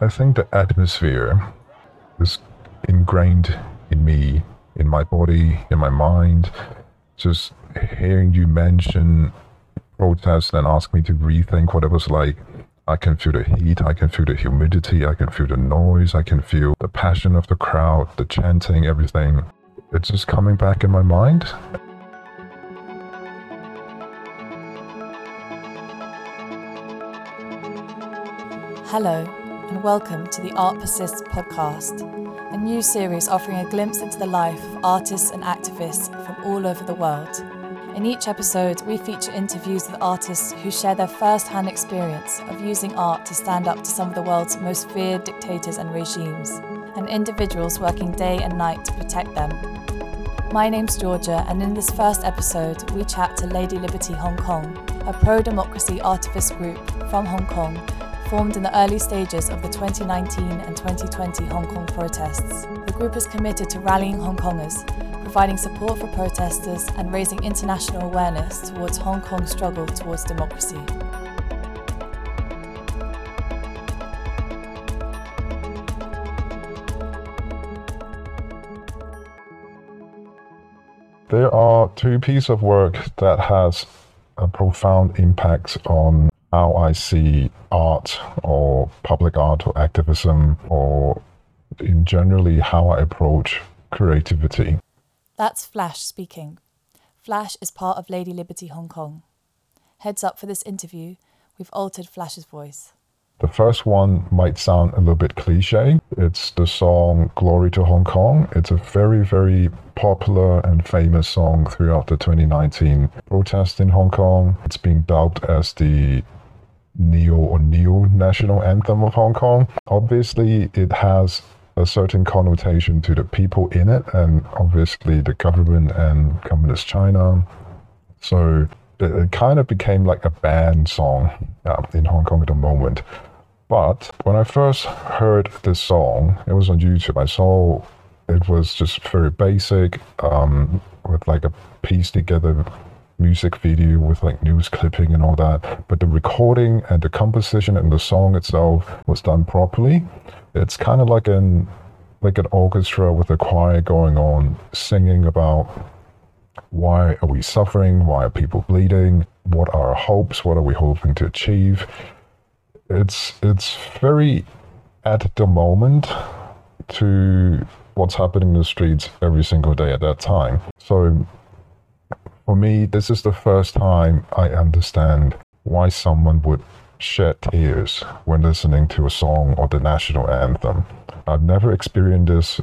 I think the atmosphere is ingrained in me, in my body, in my mind. Just hearing you mention protest and ask me to rethink what it was like. I can feel the heat, I can feel the humidity, I can feel the noise, I can feel the passion of the crowd, the chanting, everything. It's just coming back in my mind. Hello, and welcome to the Art Persists podcast, a new series offering a glimpse into the life of artists and activists from all over the world. In each episode, we feature interviews with artists who share their first hand experience of using art to stand up to some of the world's most feared dictators and regimes, and individuals working day and night to protect them. My name's Georgia, and in this first episode, we chat to Lady Liberty Hong Kong, a pro democracy artivist group from Hong Kong formed in the early stages of the 2019 and 2020 Hong Kong protests. The group is committed to rallying Hong Kongers, providing support for protesters, and raising international awareness towards Hong Kong's struggle towards democracy. There are two pieces of work that has a profound impact on how I see art or public art or activism or in generally how I approach creativity. That's Flash speaking. Flash is part of Lady Liberty Hong Kong. Heads up for this interview, we've altered Flash's voice. The first one might sound a little bit cliche. It's the song Glory to Hong Kong. It's a very, very popular and famous song throughout the 2019 protest in Hong Kong. It's being dubbed as the neo or neo national anthem of Hong Kong. Obviously, it has a certain connotation to the people in it, and obviously the government and communist China. So it, it kind of became like a banned song uh, in Hong Kong at the moment. But when I first heard this song, it was on YouTube. I saw it was just very basic, um, with like a piece together music video with like news clipping and all that. But the recording and the composition and the song itself was done properly. It's kind of like an like an orchestra with a choir going on, singing about why are we suffering, why are people bleeding, what are our hopes, what are we hoping to achieve it's it's very at the moment to what's happening in the streets every single day at that time. So for me, this is the first time I understand why someone would shed tears when listening to a song or the national anthem. I've never experienced this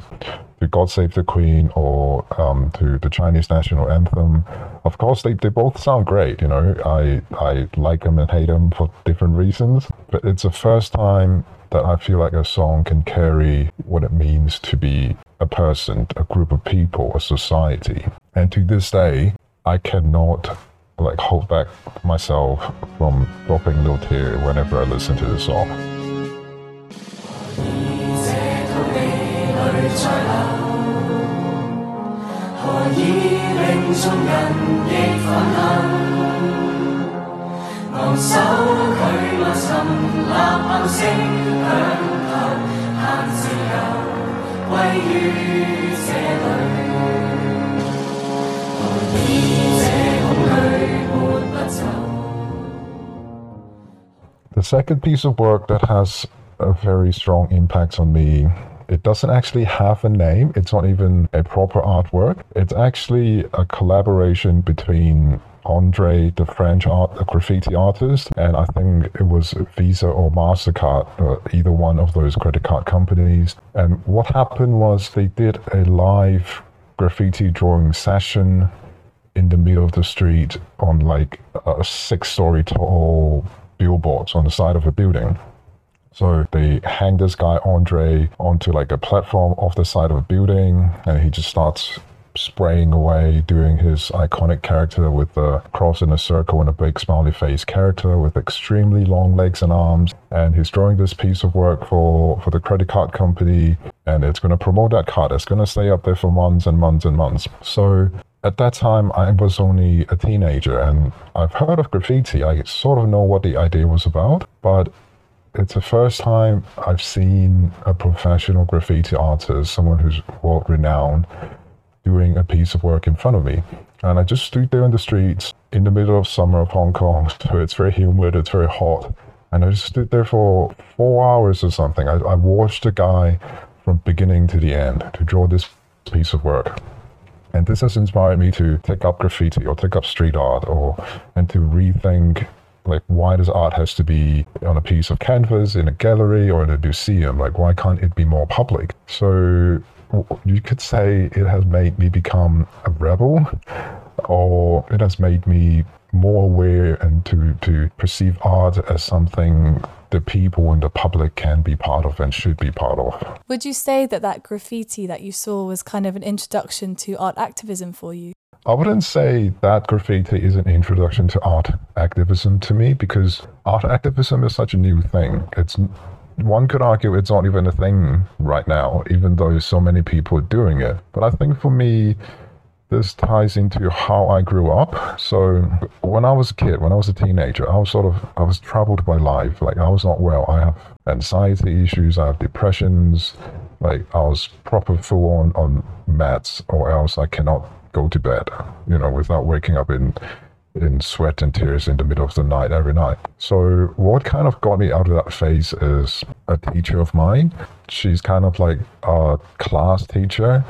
to God Save the Queen or um, to the Chinese national anthem. Of course, they, they both sound great. You know, I, I like them and hate them for different reasons. But it's the first time that I feel like a song can carry what it means to be a person, a group of people, a society. And to this day, I cannot like hold back myself from dropping a little tear whenever I listen to the song.？The second piece of work that has a very strong impact on me it doesn't actually have a name. It's not even a proper artwork. It's actually a collaboration between Andre, the French art, the graffiti artist, and I think it was Visa or MasterCard, uh, either one of those credit card companies. And what happened was they did a live graffiti drawing session in the middle of the street on like a six story tall billboards on the side of a building. So they hang this guy Andre onto like a platform off the side of a building, and he just starts spraying away, doing his iconic character with the cross in a circle and a big smiley face character with extremely long legs and arms. And he's drawing this piece of work for, for the credit card company, and it's going to promote that card. It's going to stay up there for months and months and months. So at that time, I was only a teenager, and I've heard of graffiti. I sort of know what the idea was about, but it's the first time I've seen a professional graffiti artist, someone who's world renowned, doing a piece of work in front of me. And I just stood there in the streets in the middle of summer of Hong Kong. So it's very humid, it's very hot. And I just stood there for four hours or something. I, I watched a guy from beginning to the end to draw this piece of work. And this has inspired me to take up graffiti or take up street art or and to rethink like why does art has to be on a piece of canvas in a gallery or in a museum? Like why can't it be more public? So you could say it has made me become a rebel or it has made me more aware and to, to perceive art as something the people and the public can be part of and should be part of. Would you say that that graffiti that you saw was kind of an introduction to art activism for you? I wouldn't say that graffiti is an introduction to art activism to me because art activism is such a new thing. It's one could argue it's not even a thing right now, even though so many people are doing it. But I think for me, this ties into how I grew up. So when I was a kid, when I was a teenager, I was sort of I was troubled by life. Like I was not well. I have anxiety issues. I have depressions. Like I was proper full on on meds, or else I cannot go to bed. You know, without waking up in in sweat and tears in the middle of the night every night. So what kind of got me out of that phase is a teacher of mine. She's kind of like a class teacher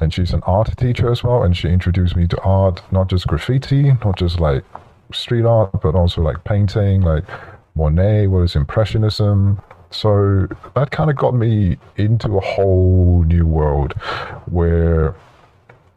and she's an art teacher as well. And she introduced me to art, not just graffiti, not just like street art, but also like painting, like Monet, what is Impressionism. So that kind of got me into a whole new world where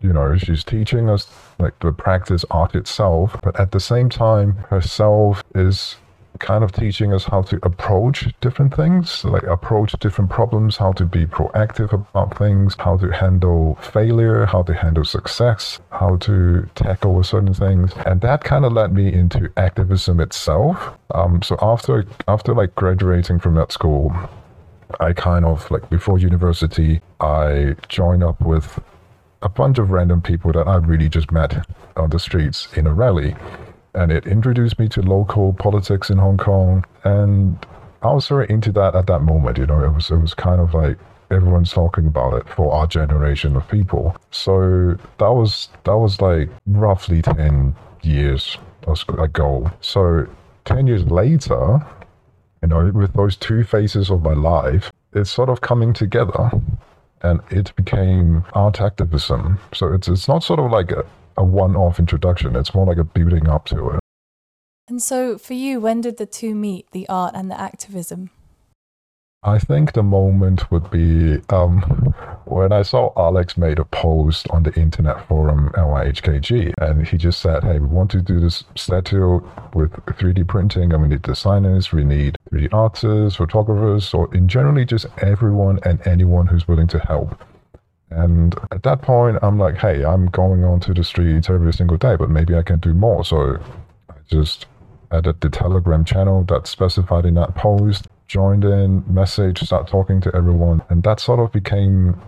you know, she's teaching us like the practice art itself, but at the same time, herself is kind of teaching us how to approach different things, like approach different problems, how to be proactive about things, how to handle failure, how to handle success, how to tackle certain things. And that kind of led me into activism itself. Um, so after after like graduating from that school, I kind of like before university, I joined up with a bunch of random people that I really just met on the streets in a rally. And it introduced me to local politics in Hong Kong. And I was sort of into that at that moment. You know, it was, it was kind of like everyone's talking about it for our generation of people. So that was, that was like roughly 10 years ago. So 10 years later, you know, with those two phases of my life, it's sort of coming together and it became art activism. So it's it's not sort of like a, a one-off introduction. It's more like a building up to it. And so, for you, when did the two meet, the art and the activism? I think the moment would be um, when I saw Alex made a post on the internet forum LIHKG, and he just said, "Hey, we want to do this statue with 3D printing, and we need designers, we need 3D artists, photographers, or in generally just everyone and anyone who's willing to help." And at that point, I'm like, "Hey, I'm going onto the streets every single day, but maybe I can do more." So I just added the Telegram channel that's specified in that post joined in, message, start talking to everyone. And that sort of became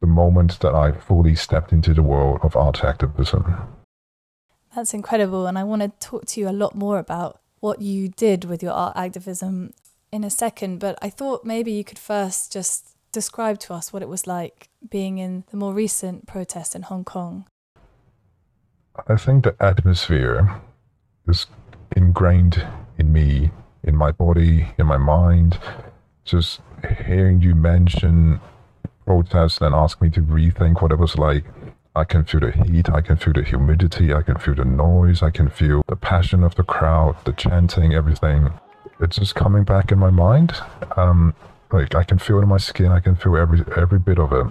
the moment that I fully stepped into the world of art activism. That's incredible. And I want to talk to you a lot more about what you did with your art activism in a second. But I thought maybe you could first just describe to us what it was like being in the more recent protest in Hong Kong. I think the atmosphere is ingrained in me in my body, in my mind. Just hearing you mention protest and ask me to rethink what it was like. I can feel the heat, I can feel the humidity, I can feel the noise, I can feel the passion of the crowd, the chanting, everything. It's just coming back in my mind. Um, like I can feel it in my skin, I can feel every every bit of it.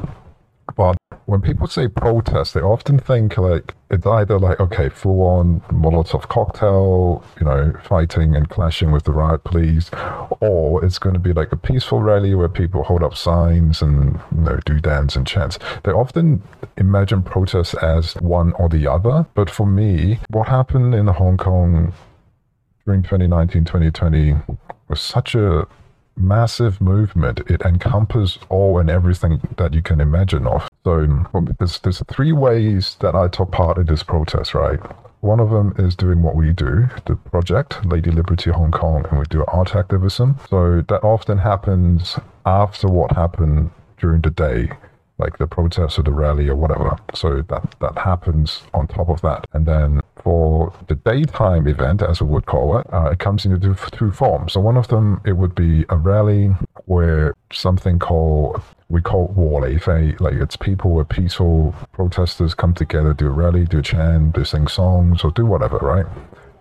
But when people say protest, they often think like it's either like okay, full on Molotov cocktail, you know, fighting and clashing with the riot police, or it's going to be like a peaceful rally where people hold up signs and you know do dance and chants. They often imagine protests as one or the other, but for me, what happened in Hong Kong during 2019, 2020 was such a massive movement. It encompasses all and everything that you can imagine of. So um, there's, there's three ways that I took part in this protest, right? One of them is doing what we do, the project, Lady Liberty Hong Kong, and we do art activism. So that often happens after what happened during the day like the protest or the rally or whatever. So that that happens on top of that, and then for the daytime event, as we would call it, uh, it comes into two, two forms. So one of them it would be a rally where something called we call Wall like it's people where peaceful protesters come together, do a rally, do a chant, do sing songs, or do whatever, right?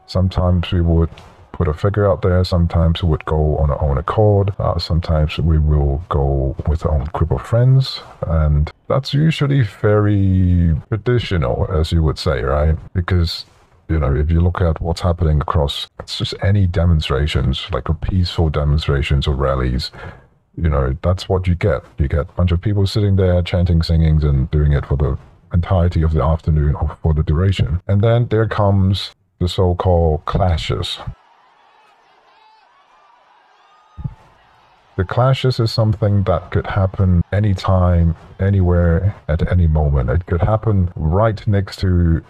Sometimes we would put a figure out there. Sometimes we would go on our own accord. Uh, sometimes we will go with our own group of friends. And that's usually very traditional, as you would say, right? Because you know, if you look at what's happening across it's just any demonstrations, like peaceful demonstrations or rallies, you know, that's what you get. You get a bunch of people sitting there chanting, singing, and doing it for the entirety of the afternoon or for the duration. And then there comes the so called clashes. The clashes is something that could happen anytime, anywhere, at any moment. It could happen right next to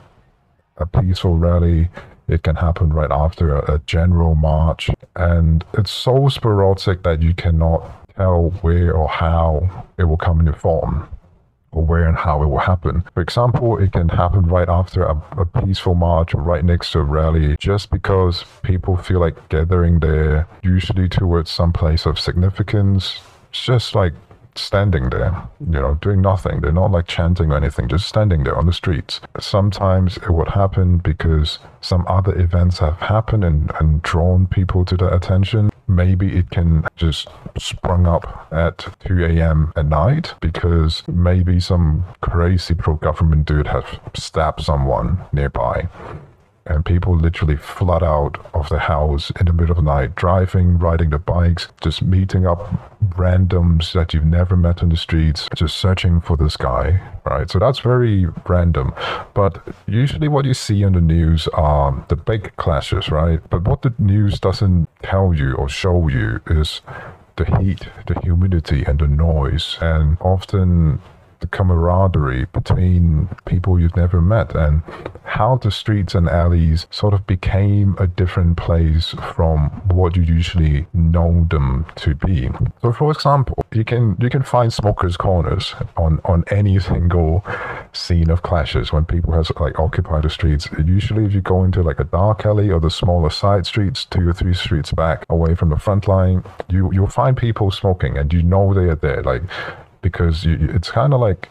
a peaceful rally. It can happen right after a, a general march. And it's so sporadic that you cannot tell where or how it will come into form or where and how it will happen. For example, it can happen right after a, a, peaceful march or right next to a rally, just because people feel like gathering there, usually towards some place of significance, It's just like standing there, you know, doing nothing. They're not like chanting or anything, just standing there on the streets. Sometimes it would happen because some other events have happened and, and drawn people to their attention. Maybe it can just sprung up at 2 a.m. at night because maybe some crazy pro government dude has stabbed someone nearby and people literally flood out of the house in the middle of the night, driving, riding the bikes, just meeting up randoms that you've never met on the streets, just searching for this guy, right? So that's very random. But usually what you see in the news are the big clashes, right? But what the news doesn't tell you or show you is the heat, the humidity, and the noise. And often the camaraderie between people you've never met and how the streets and alleys sort of became a different place from what you usually know them to be. So for example, you can you can find smokers corners on on any single scene of clashes when people have like occupied the streets. Usually if you go into like a dark alley or the smaller side streets, two or three streets back away from the front line, you you'll find people smoking and you know they are there. Like because you, it's kind of like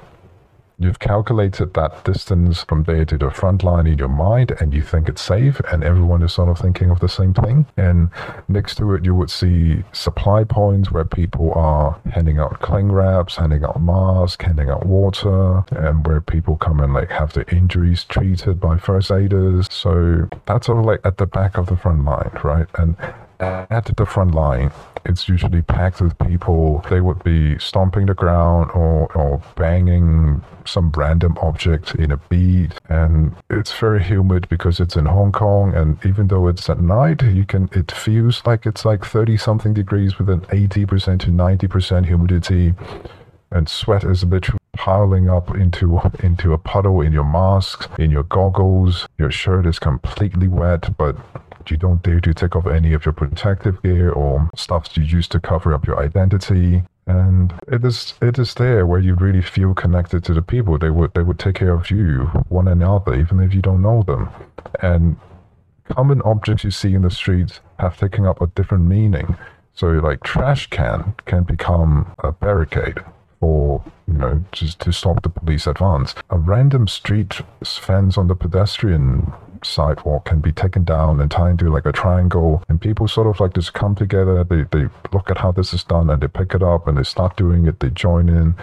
you've calculated that distance from there to the front line in your mind and you think it's safe and everyone is sort of thinking of the same thing. And next to it you would see supply points where people are handing out cling wraps handing out masks handing out water and where people come and like have their injuries treated by first aiders. So that's sort of like at the back of the front line right? And at the front line, it's usually packed with people. They would be stomping the ground or, or banging some random object in a beat. And it's very humid because it's in Hong Kong. And even though it's at night, you can, it feels like it's like 30 something degrees with an 80% to 90% humidity. And sweat is literally piling up into into a puddle in your mask, in your goggles. Your shirt is completely wet, but you don't dare to take off any of your protective gear or stuff you use to cover up your identity. And it is it is there where you really feel connected to the people. They would they would take care of you, one another, even if you don't know them. And common objects you see in the streets have taken up a different meaning. So like trash can can become a barricade for you know just to stop the police advance. A random street fence on the pedestrian sidewalk can be taken down and tied into like a triangle and people sort of like just come together they, they look at how this is done and they pick it up and they start doing it they join in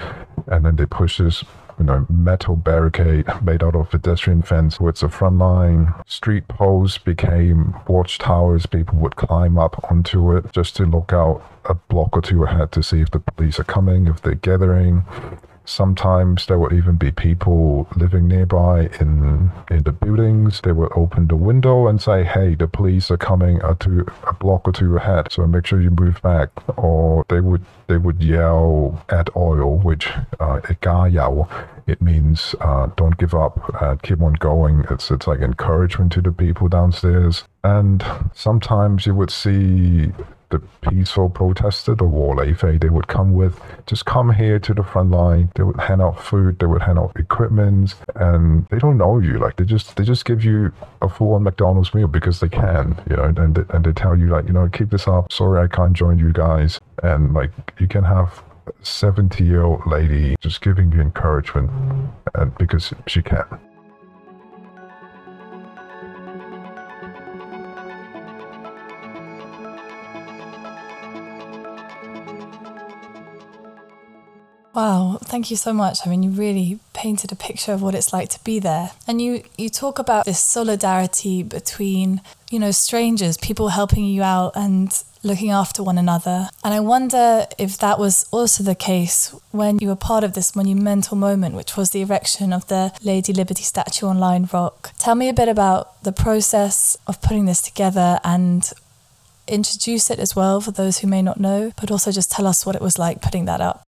and then they push this you know, metal barricade made out of pedestrian fence with the front line. Street posts became watchtowers. People would climb up onto it just to look out a block or two ahead to see if the police are coming, if they're gathering. Sometimes there would even be people living nearby in in the buildings. They would open the window and say, "Hey, the police are coming uh, to a block or two ahead, so make sure you move back." Or they would they would yell add oil, which uh, it means uh, don't give up, uh, keep on going. It's it's like encouragement to the people downstairs. And sometimes you would see the peaceful protester, the Warleife, they would come with, just come here to the front line. They would hand out food, they would hand out equipment, and they don't know you. Like they just they just give you a full on McDonald's meal because they can, you know, and they, and they tell you like, you know, keep this up. Sorry, I can't join you guys, and like you can have 70 year old lady just giving you encouragement and because she can. Wow, thank you so much. I mean, you really painted a picture of what it's like to be there. And you you talk about this solidarity between, you know, strangers, people helping you out and looking after one another. And I wonder if that was also the case when you were part of this monumental moment, which was the erection of the Lady Liberty statue on Lion Rock. Tell me a bit about the process of putting this together and introduce it as well for those who may not know, but also just tell us what it was like putting that up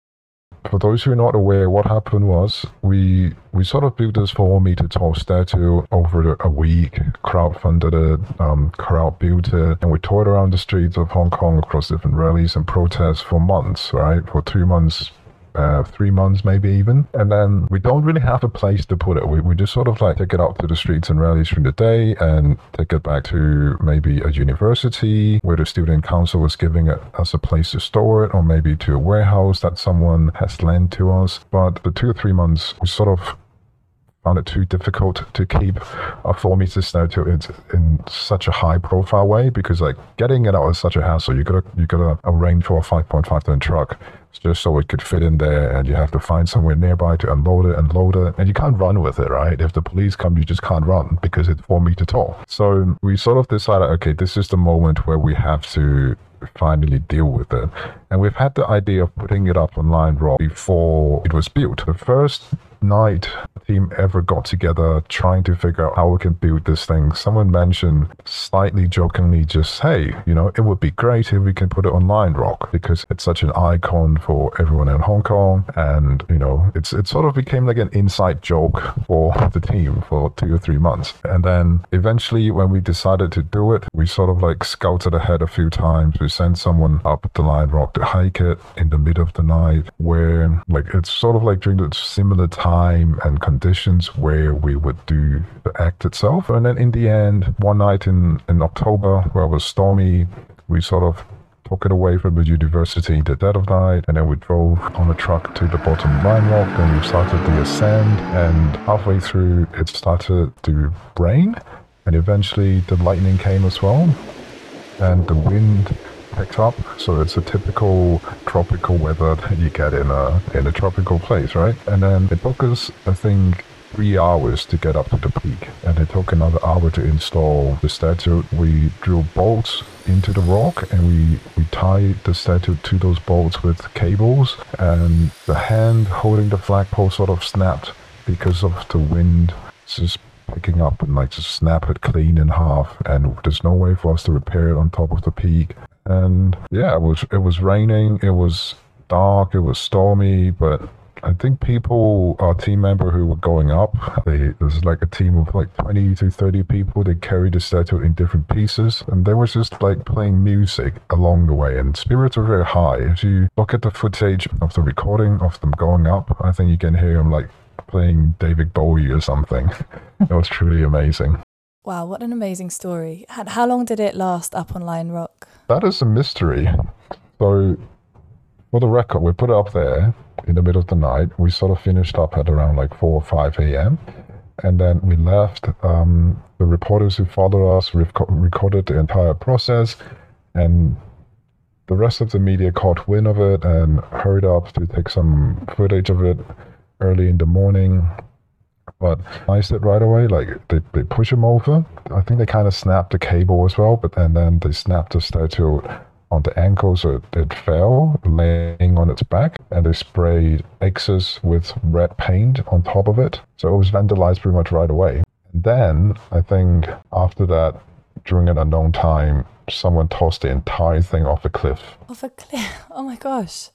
for those who are not aware, what happened was we we sort of built this four meter tall statue over a week, crowdfunded it, um, crowd built it, and we toured around the streets of Hong Kong across different rallies and protests for months, right? For two months uh, three months, maybe even. And then we don't really have a place to put it. We, we just sort of like take it out to the streets and rallies during the day and take it back to maybe a university where the student council is giving it as a place to store it, or maybe to a warehouse that someone has lent to us. But the two or three months, we sort of found it too difficult to keep a four meter statue in, in such a high profile way because like getting it out is such a hassle. You gotta you gotta arrange for a 5.5 ton truck just so it could fit in there and you have to find somewhere nearby to unload it and load it. And you can't run with it right? If the police come you just can't run because it's four meter tall. So we sort of decided okay this is the moment where we have to finally deal with it. And we've had the idea of putting it up on Lion Rock before it was built. The first night team ever got together trying to figure out how we can build this thing. Someone mentioned slightly jokingly just, hey, you know, it would be great if we can put it on Lion Rock because it's such an icon for everyone in Hong Kong. And, you know, it's it sort of became like an inside joke for the team for two or three months. And then eventually when we decided to do it, we sort of like scouted ahead a few times. We sent someone up the Lion Rock to hike it in the middle of the night where like it's sort of like during the similar time time and conditions where we would do the act itself. And then in the end, one night in, in October, where it was stormy, we sort of took it away from the university the dead of night, and then we drove on a truck to the bottom Lion Rock, and we started the ascent, and halfway through it started to rain, and eventually the lightning came as well, and the wind picked up. So it's a typical tropical weather that you get in a in a tropical place, right? And then it took us, I think, three hours to get up to the peak, and it took another hour to install the statue. We drew bolts into the rock, and we we tied the statue to those bolts with cables, and the hand holding the flagpole sort of snapped because of the wind. Just picking up and like just snap it clean in half and there's no way for us to repair it on top of the peak and yeah, it was it was raining, it was dark, it was stormy, but I think people, our team member who were going up, they, was like a team of like 20 to 30 people. They carried the statue in different pieces and they were just like playing music along the way and spirits were very high. If you look at the footage of the recording of them going up, I think you can hear them like playing David Bowie or something. it was truly amazing. Wow, what an amazing story. How long did it last up on Lion Rock? That is a mystery. So, for the record, we put it up there in the middle of the night. We sort of finished up at around like 4 or 5 a.m. And then we left. Um, the reporters who followed us rec- recorded the entire process. And the rest of the media caught wind of it and hurried up to take some footage of it early in the morning. But I said right away, like they, they push him over. I think they kind of snapped the cable as well, but and then they snapped the statue on the ankle, so it, it fell, laying on its back, and they sprayed X's with red paint on top of it. So it was vandalized pretty much right away. Then I think after that, during an unknown time, someone tossed the entire thing off a cliff. Off a cliff? Oh my gosh.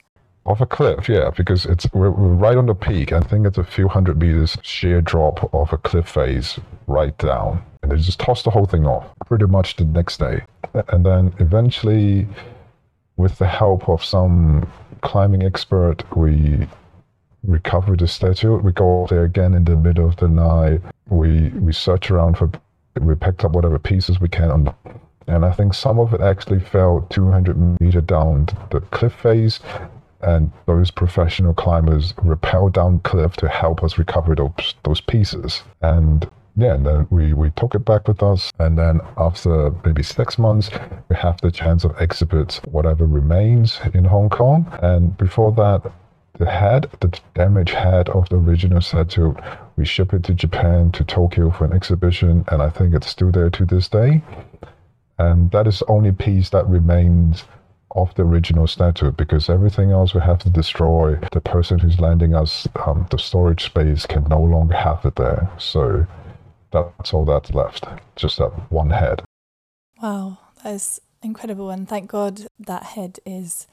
Off a cliff, yeah, because it's we're, we're right on the peak. I think it's a few hundred meters sheer drop of a cliff face right down. And they just tossed the whole thing off pretty much the next day. And then eventually, with the help of some climbing expert, we recovered the statue. We go there again in the middle of the night. We we search around for we picked up whatever pieces we can and I think some of it actually fell 200 meter down the cliff face and those professional climbers rappelled down cliff to help us recover those those pieces. And yeah, and then we, we took it back with us. And then after maybe six months, we have the chance of exhibit whatever remains in Hong Kong. And before that, the head, the damaged head of the original statue, we ship it to Japan, to Tokyo for an exhibition. And I think it's still there to this day. And that is the only piece that remains of the original statue because everything else we have to destroy. The person who's lending us um, the storage space can no longer have it there. So that's all that's left, just that one head. Wow, that is incredible. And thank God that head is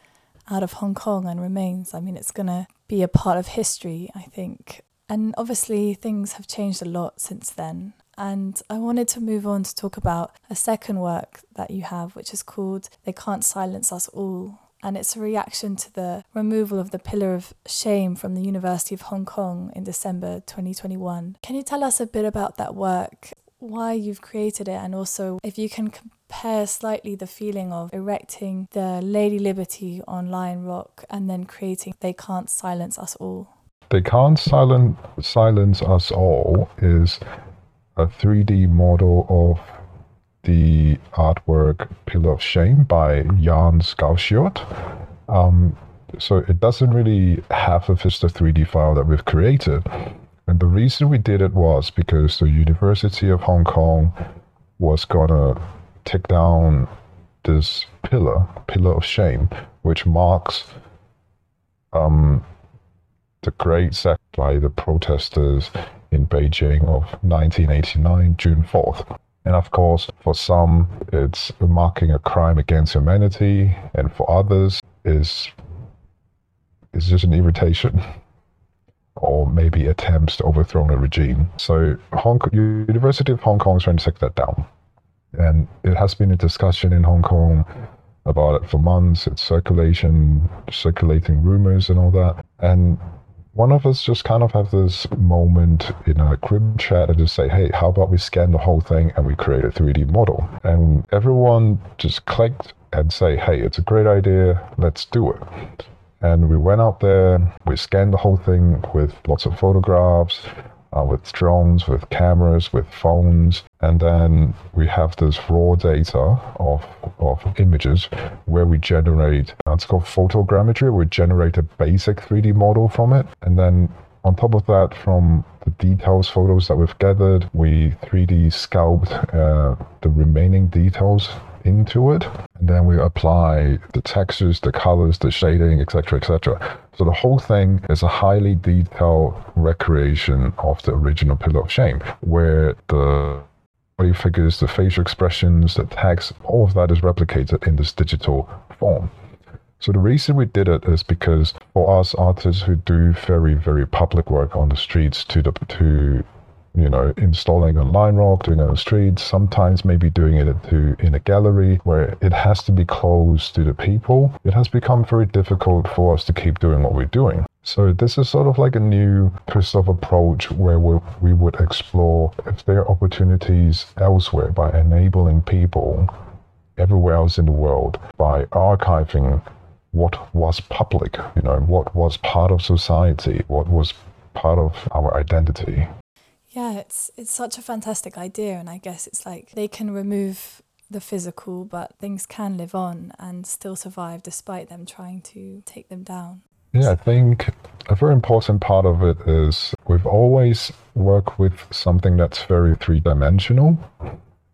out of Hong Kong and remains. I mean, it's going to be a part of history, I think. And obviously, things have changed a lot since then. And I wanted to move on to talk about a second work that you have, which is called They Can't Silence Us All. And it's a reaction to the removal of the Pillar of Shame from the University of Hong Kong in December 2021. Can you tell us a bit about that work, why you've created it, and also if you can compare slightly the feeling of erecting the Lady Liberty on Lion Rock and then creating They Can't Silence Us All? They Can't silence, silence Us All is a 3D model of the artwork Pillar of Shame by Jens Galschiøt. Um, so it doesn't really have a Vista 3D file that we've created. And the reason we did it was because the University of Hong Kong was gonna take down this pillar, Pillar of Shame, which marks um, the great sack by the protesters in Beijing of 1989, June 4th. And of course, for some, it's marking a crime against humanity, and for others, is is just an irritation or maybe attempts to overthrow a regime. So, Hong Kong, University of Hong Kong is trying to take that down, and it has been a discussion in Hong Kong about it for months. It's circulation, circulating rumors and all that, and one of us just kind of have this moment in a group chat and just say, hey, how about we scan the whole thing and we create a 3D model? And everyone just clicked and say, hey, it's a great idea, let's do it. And we went out there, we scanned the whole thing with lots of photographs, uh, with drones, with cameras, with phones, and then we have this raw data of, of images where we generate, it's called photogrammetry, we generate a basic 3D model from it, and then on top of that, from the details photos that we've gathered, we 3D sculpt uh, the remaining details into it. And then we apply the textures the colors the shading etc etc so the whole thing is a highly detailed recreation of the original pillar of shame where the body figures the facial expressions the text all of that is replicated in this digital form so the reason we did it is because for us artists who do very very public work on the streets to the to you know, installing a Lion Rock, doing it on the street, sometimes maybe doing it in a gallery where it has to be close to the people. It has become very difficult for us to keep doing what we're doing. So this is sort of like a new twist of approach where we, we would explore if there are opportunities elsewhere by enabling people everywhere else in the world by archiving what was public, you know, what was part of society, what was part of our identity. Yeah, it's it's such a fantastic idea, and I guess it's like they can remove the physical, but things can live on and still survive despite them trying to take them down. Yeah, I think a very important part of it is we've always worked with something that's very three dimensional.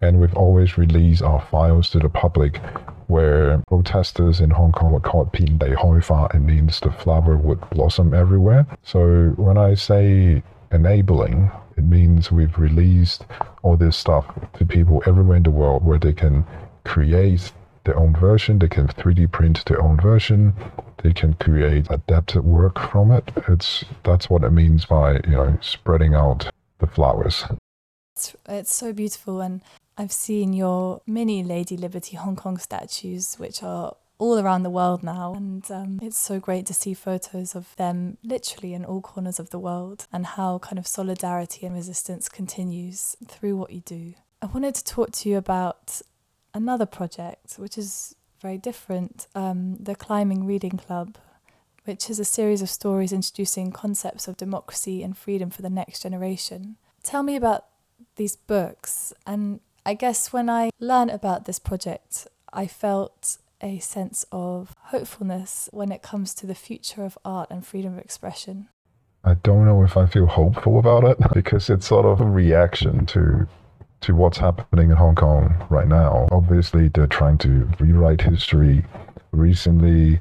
And we've always released our files to the public where protesters in Hong Kong would call it Pin Dei Hoi Fa. It means the flower would blossom everywhere. So when I say enabling, it means we've released all this stuff to people everywhere in the world where they can create their own version, they can 3D print their own version, they can create adapted work from it. It's that's what it means by, you know, spreading out the flowers. It's, it's so beautiful and I've seen your mini Lady Liberty Hong Kong statues, which are all around the world now. And um, it's so great to see photos of them literally in all corners of the world and how kind of solidarity and resistance continues through what you do. I wanted to talk to you about another project, which is very different um, the Climbing Reading Club, which is a series of stories introducing concepts of democracy and freedom for the next generation. Tell me about these books. And I guess when I learned about this project, I felt a sense of hopefulness when it comes to the future of art and freedom of expression? I don't know if I feel hopeful about it because it's sort of a reaction to to what's happening in Hong Kong right now. Obviously, they're trying to rewrite history. Recently,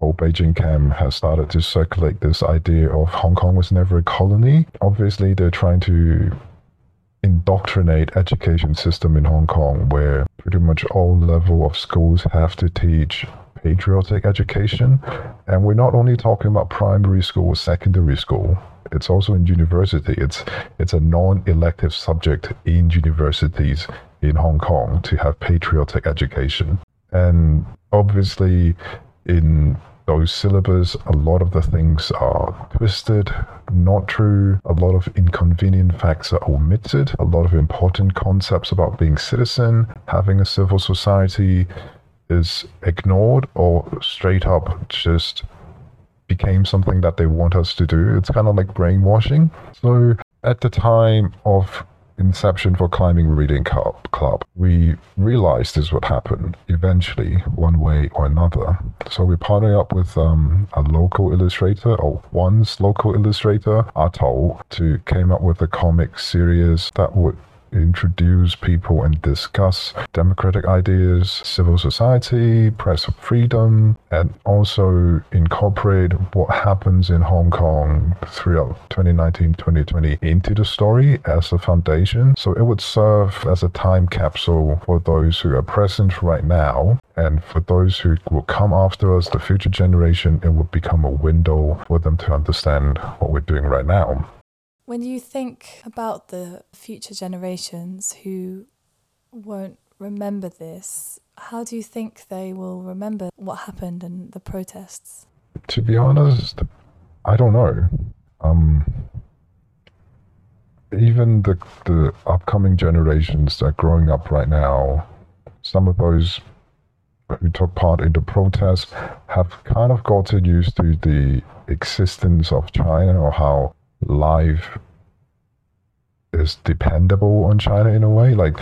old Beijing camp has started to circulate this idea of Hong Kong was never a colony. Obviously, they're trying to indoctrinate education system in Hong Kong where pretty much all level of schools have to teach patriotic education and we're not only talking about primary school or secondary school it's also in university it's it's a non-elective subject in universities in Hong Kong to have patriotic education and obviously in those syllabus, a lot of the things are twisted, not true. A lot of inconvenient facts are omitted. A lot of important concepts about being citizen, having a civil society is ignored or straight up just became something that they want us to do. It's kind of like brainwashing. So at the time of inception for climbing reading club we realized this would happen eventually one way or another so we partnered up with um, a local illustrator or one's local illustrator Ato to came up with a comic series that would introduce people and discuss democratic ideas, civil society, press freedom, and also incorporate what happens in Hong Kong throughout 2019 2020 into the story as a foundation. So it would serve as a time capsule for those who are present right now. And for those who will come after us, the future generation, it would become a window for them to understand what we're doing right now. When you think about the future generations who won't remember this, how do you think they will remember what happened and the protests? To be honest, I don't know. Um, even the the upcoming generations that are growing up right now, some of those who took part in the protests have kind of gotten used to the existence of China or how life is dependable on China in a way, like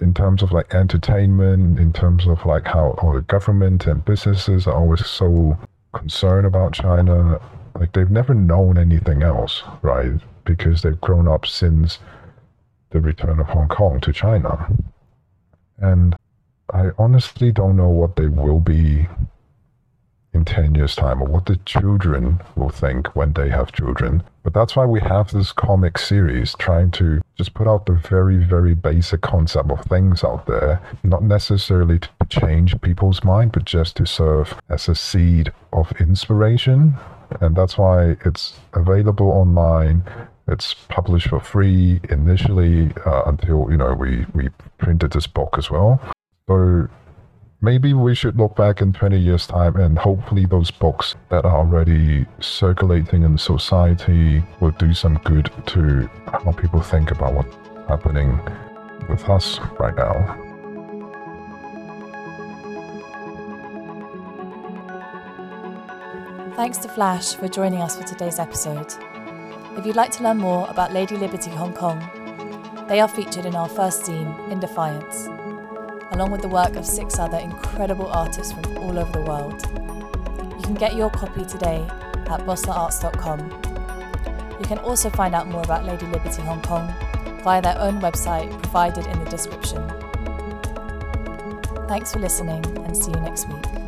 in terms of like entertainment, in terms of like how all the government and businesses are always so concerned about China. Like they've never known anything else, right? Because they've grown up since the return of Hong Kong to China. And I honestly don't know what they will be in 10 years' time or what the children will think when they have children. But that's why we have this comic series trying to just put out the very, very basic concept of things out there, not necessarily to change people's mind, but just to serve as a seed of inspiration. And that's why it's available online. It's published for free initially uh, until, you know, we, we printed this book as well. So maybe we should look back in 20 years' time and hopefully those books that are already circulating in society will do some good to how people think about what's happening with us right now. Thanks to Flash for joining us for today's episode. If you'd like to learn more about Lady Liberty Hong Kong, they are featured in our first scene In Defiance along with the work of six other incredible artists from all over the world. You can get your copy today at bosslerarts.com. You can also find out more about Lady Liberty Hong Kong, via their own website provided in the description. Thanks for listening and see you next week.